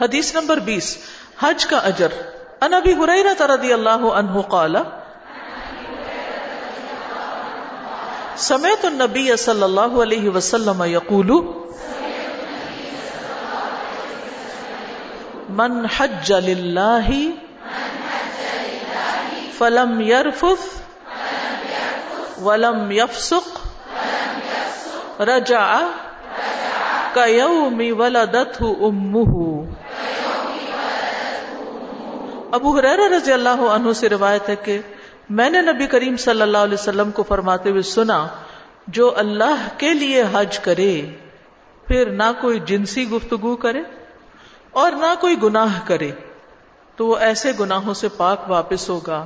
حدیث نمبر بیس، حج کا اجر۔ ان ابی ہریرہ رضی اللہ عنہ قال سمعت النبی صلی اللہ علیہ وسلم یقول، من حج للہ، فلم يرفث ولم يفسق رجع كيوم ولدته امه ابو حریر رضی اللہ عنہ سے روایت ہے کہ میں نے نبی کریم صلی اللہ علیہ وسلم کو فرماتے ہوئے سنا، جو اللہ کے لیے حج کرے، پھر نہ کوئی جنسی گفتگو کرے اور نہ کوئی گناہ کرے، تو وہ ایسے گناہوں سے پاک واپس ہوگا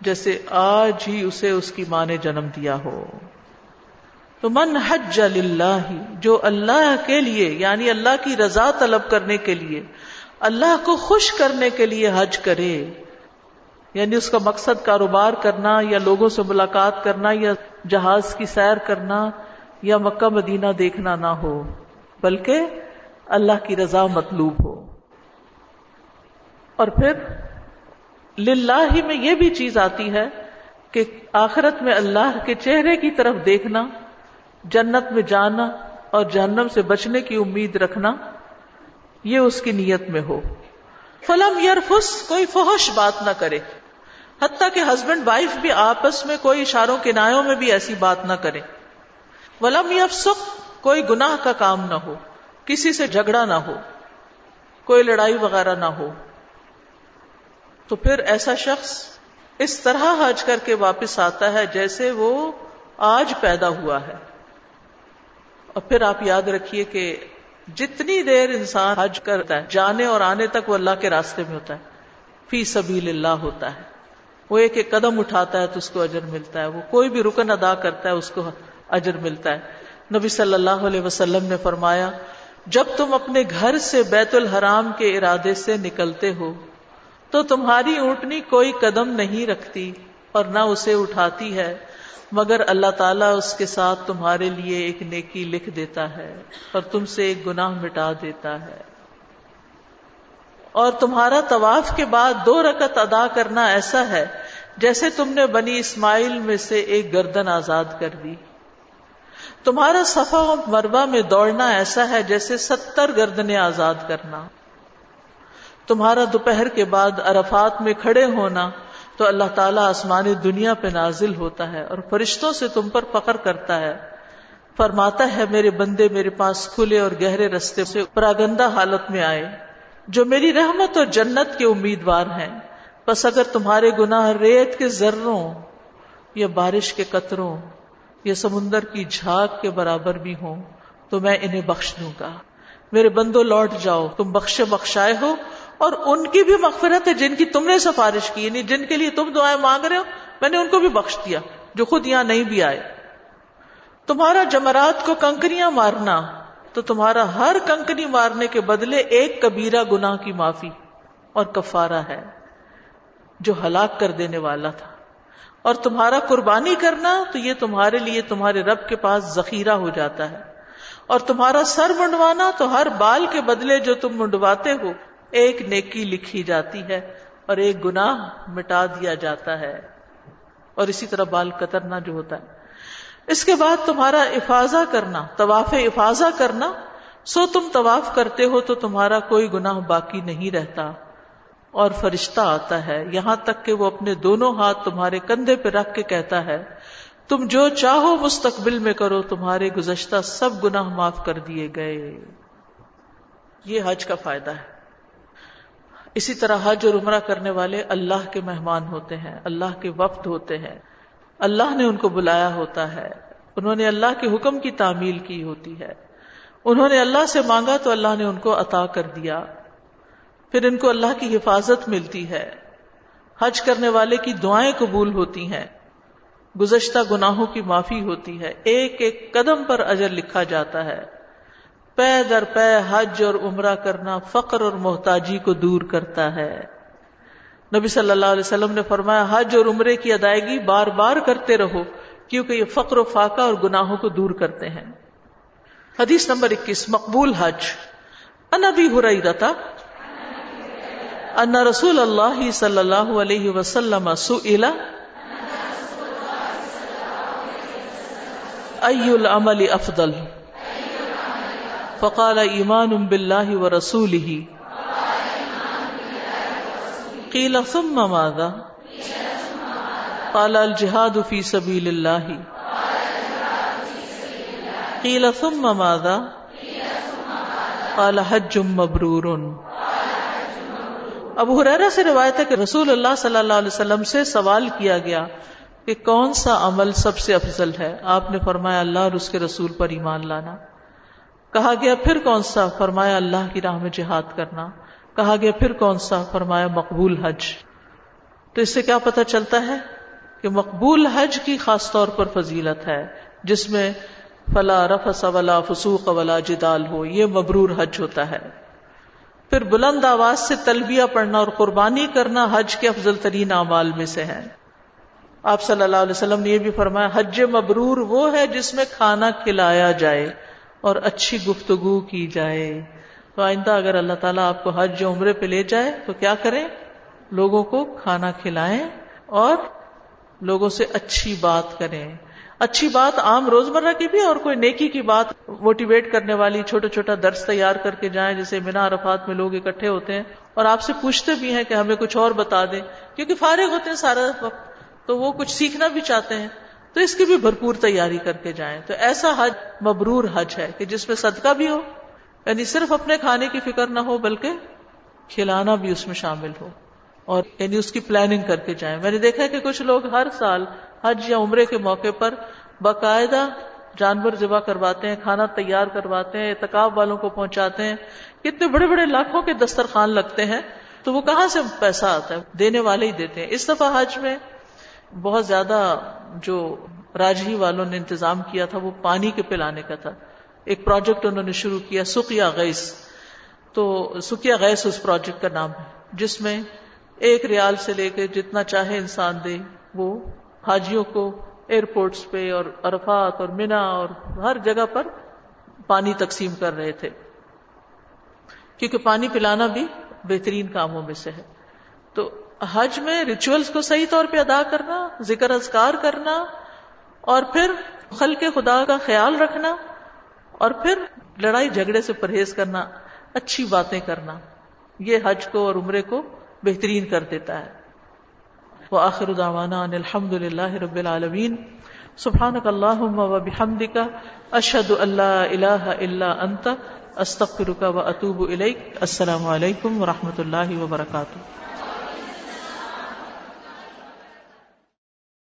جیسے آج ہی اسے اس کی ماں نے جنم دیا ہو۔ تو من حج اللہ جو اللہ کے لیے یعنی اللہ کی رضا طلب کرنے کے لیے اللہ کو خوش کرنے کے لیے حج کرے۔ یعنی اس کا مقصد کاروبار کرنا یا لوگوں سے ملاقات کرنا یا جہاز کی سیر کرنا یا مکہ مدینہ دیکھنا نہ ہو، بلکہ اللہ کی رضا مطلوب ہو۔ اور پھر للہ ہی میں یہ بھی چیز آتی ہے کہ آخرت میں اللہ کے چہرے کی طرف دیکھنا، جنت میں جانا اور جہنم سے بچنے کی امید رکھنا۔ یہ اس کی نیت میں ہو۔ فلم یرفس، کوئی فحش بات نہ کرے۔ حتیٰ کہ ہسبینڈ وائف بھی آپس میں کوئی اشاروں کے نایوں میں بھی ایسی بات نہ کرے۔ ولم یفسق، کوئی گناہ کا کام نہ ہو۔ کسی سے جھگڑا نہ ہو۔ کوئی لڑائی وغیرہ نہ ہو۔ تو پھر ایسا شخص اس طرح حج کر کے واپس آتا ہے جیسے وہ آج پیدا ہوا ہے۔ اور پھر آپ یاد رکھیے کہ جتنی دیر انسان حج کرتا ہے، جانے اور آنے تک وہ اللہ کے راستے میں ہوتا ہے۔ فی سبیل اللہ ہوتا ہے۔ وہ ایک ایک قدم اٹھاتا ہے تو اس کو اجر ملتا ہے۔ وہ کوئی بھی رکن ادا کرتا ہے، اس کو اجر ملتا ہے۔ نبی صلی اللہ علیہ وسلم نے فرمایا، جب تم اپنے گھر سے بیت الحرام کے ارادے سے نکلتے ہو، تو تمہاری اونٹنی کوئی قدم نہیں رکھتی اور نہ اسے اٹھاتی ہے۔ مگر اللہ تعالیٰ اس کے ساتھ تمہارے لیے ایک نیکی لکھ دیتا ہے اور تم سے ایک گناہ مٹا دیتا ہے۔ اور تمہارا طواف کے بعد دو رکت ادا کرنا ایسا ہے جیسے تم نے بنی اسماعیل میں سے ایک گردن آزاد کر دی۔ تمہارا صفا مربع میں دوڑنا ایسا ہے جیسے ستر گردنے آزاد کرنا۔ تمہارا دوپہر کے بعد عرفات میں کھڑے ہونا تو اللہ تعالیٰ آسمانی دنیا پہ نازل ہوتا ہے اور فرشتوں سے تم پر فخر کرتا ہے۔ فرماتا ہے، میرے بندے میرے پاس کھلے اور گہرے رستے سے پراگندہ حالت میں آئے۔ جو میری رحمت اور جنت کے امیدوار ہیں۔ بس اگر تمہارے گناہ ریت کے ذروں یا بارش کے قطروں یا سمندر کی جھاگ کے برابر بھی ہوں، تو میں انہیں بخش دوں گا۔ میرے بندو، لوٹ جاؤ۔ تم بخشے بخشائے ہو اور ان کی بھی مغفرت ہے جن کی تم نے سفارش کی یعنی جن کے لیے تم دعائیں مانگ رہے ہو، میں نے ان کو بھی بخش دیا، جو خود یہاں نہیں بھی آئے۔ تمہارا جمرات کو کنکریاں مارنا، تو تمہارا ہر کنکری مارنے کے بدلے ایک کبیرہ گناہ کی معافی اور کفارہ ہے، جو ہلاک کر دینے والا تھا۔ اور تمہارا قربانی کرنا، تو یہ تمہارے لیے تمہارے رب کے پاس ذخیرہ ہو جاتا ہے۔ اور تمہارا سر منڈوانا، تو ہر بال کے بدلے جو تم منڈواتے ہو ایک نیکی لکھی جاتی ہے اور ایک گناہ مٹا دیا جاتا ہے اور اسی طرح بال کترنا جو ہوتا ہے۔ اس کے بعد تمہارا افاظہ کرنا، طواف افاظہ کرنا، سو تم طواف کرتے ہو تو تمہارا کوئی گناہ باقی نہیں رہتا۔ اور فرشتہ آتا ہے، یہاں تک کہ وہ اپنے دونوں ہاتھ تمہارے کندھے پہ رکھ کے کہتا ہے، تم جو چاہو مستقبل میں کرو، تمہارے گزشتہ سب گناہ معاف کر دیے گئے۔ یہ حج کا فائدہ ہے۔ اسی طرح حج اور عمرہ کرنے والے اللہ کے مہمان ہوتے ہیں، اللہ کے وفد ہوتے ہیں۔ اللہ نے ان کو بلایا ہوتا ہے۔ انہوں نے اللہ کے حکم کی تعمیل کی ہوتی ہے۔ انہوں نے اللہ سے مانگا تو اللہ نے ان کو عطا کر دیا۔ پھر ان کو اللہ کی حفاظت ملتی ہے۔ حج کرنے والے کی دعائیں قبول ہوتی ہیں۔ گزشتہ گناہوں کی معافی ہوتی ہے۔ ایک ایک قدم پر اجر لکھا جاتا ہے۔ پے در پے حج اور عمرہ کرنا فقر اور محتاجی کو دور کرتا ہے۔ نبی صلی اللہ علیہ وسلم نے فرمایا، حج اور عمرے کی ادائیگی بار بار کرتے رہو، کیونکہ یہ فقر و فاقہ اور گناہوں کو دور کرتے ہیں۔ حدیث نمبر اکیس، مقبول حج۔ انبی ہو رہی ان رسول اللہ صلی اللہ علیہ وسلم سئل، ای العمل افضل۔ فقال ایمان باللہ ورسولہ. قیل ثم ماذا؟ قال الجهاد في سبيل الله قیل ثم ماذا؟ قال حج مبرور. ابو حریرہ سے روایت ہے کہ رسول اللہ صلی اللہ علیہ وسلم سے سوال کیا گیا کہ کون سا عمل سب سے افضل ہے؟ آپ نے فرمایا اللہ اور اس کے رسول پر ایمان لانا. کہا گیا، پھر کون سا؟ فرمایا، اللہ کی راہ میں جہاد کرنا. کہا گیا، پھر کون سا؟ فرمایا، مقبول حج. تو اس سے کیا پتہ چلتا ہے کہ مقبول حج کی خاص طور پر فضیلت ہے، جس میں فلا رفس ولا فسوق ولا جدال ہو، یہ مبرور حج ہوتا ہے. پھر بلند آواز سے تلبیہ پڑھنا اور قربانی کرنا حج کے افضل ترین اعمال میں سے ہے. آپ صلی اللہ علیہ وسلم نے یہ بھی فرمایا، حج مبرور وہ ہے جس میں کھانا کھلایا جائے اور اچھی گفتگو کی جائے۔ تو آئندہ اگر اللہ تعالیٰ آپ کو حج عمرے پہ لے جائے تو کیا کریں؟ لوگوں کو کھانا کھلائیں اور لوگوں سے اچھی بات کریں۔ اچھی بات عام روزمرہ کی بھی اور کوئی نیکی کی بات موٹیویٹ کرنے والی چھوٹا چھوٹا درس تیار کر کے جائیں جیسے مینا عرفات میں لوگ اکٹھے ہوتے ہیں اور آپ سے پوچھتے بھی ہیں کہ ہمیں کچھ اور بتا دیں۔ کیونکہ فارغ ہوتے ہیں سارا وقت تو وہ کچھ سیکھنا بھی چاہتے ہیں۔ تو اس کی بھی بھرپور تیاری کر کے جائیں۔ تو ایسا حج مبرور حج ہے کہ جس میں صدقہ بھی ہو یعنی صرف اپنے کھانے کی فکر نہ ہو، بلکہ کھلانا بھی اس میں شامل ہو۔ اور یعنی اس کی پلاننگ کر کے جائیں۔ میں نے دیکھا کہ کچھ لوگ ہر سال حج یا عمرے کے موقع پر باقاعدہ جانور ذبح کرواتے ہیں، کھانا تیار کرواتے ہیں اعتکاب والوں کو پہنچاتے ہیں۔ کتنے بڑے بڑے لاکھوں کے دسترخوان لگتے ہیں۔ تو وہ کہاں سے پیسہ آتا ہے؟ دینے والے ہی دیتے ہیں۔ اس دفعہ حج میں بہت زیادہ جو راجہی والوں نے انتظام کیا تھا وہ پانی کے پلانے کا تھا۔ ایک پروجیکٹ انہوں نے شروع کیا سکیا گیس تو سکیا گیس اس پروجیکٹ کا نام ہے، جس میں ایک ریال سے لے کے جتنا چاہے انسان دے، وہ حاجیوں کو ایئرپورٹس پہ اور عرفات اور مینا اور ہر جگہ پر پانی تقسیم کر رہے تھے۔ کیونکہ پانی پلانا بھی بہترین کاموں میں سے ہے۔ تو حج میں ریچولس کو صحیح طور پہ ادا کرنا، ذکر اذکار کرنا، اور پھر خلق خدا کا خیال رکھنا، اور پھر لڑائی جھگڑے سے پرہیز کرنا، اچھی باتیں کرنا، یہ حج کو اور عمرے کو بہترین کر دیتا ہے۔ وآخر دعوانا ان الحمد لله رب العالمين سبحانك اللهم وبحمدك اشهد ان لا اله الا انت استغفرك واتوب اليك السلام علیکم ورحمۃ اللہ وبرکاتہ۔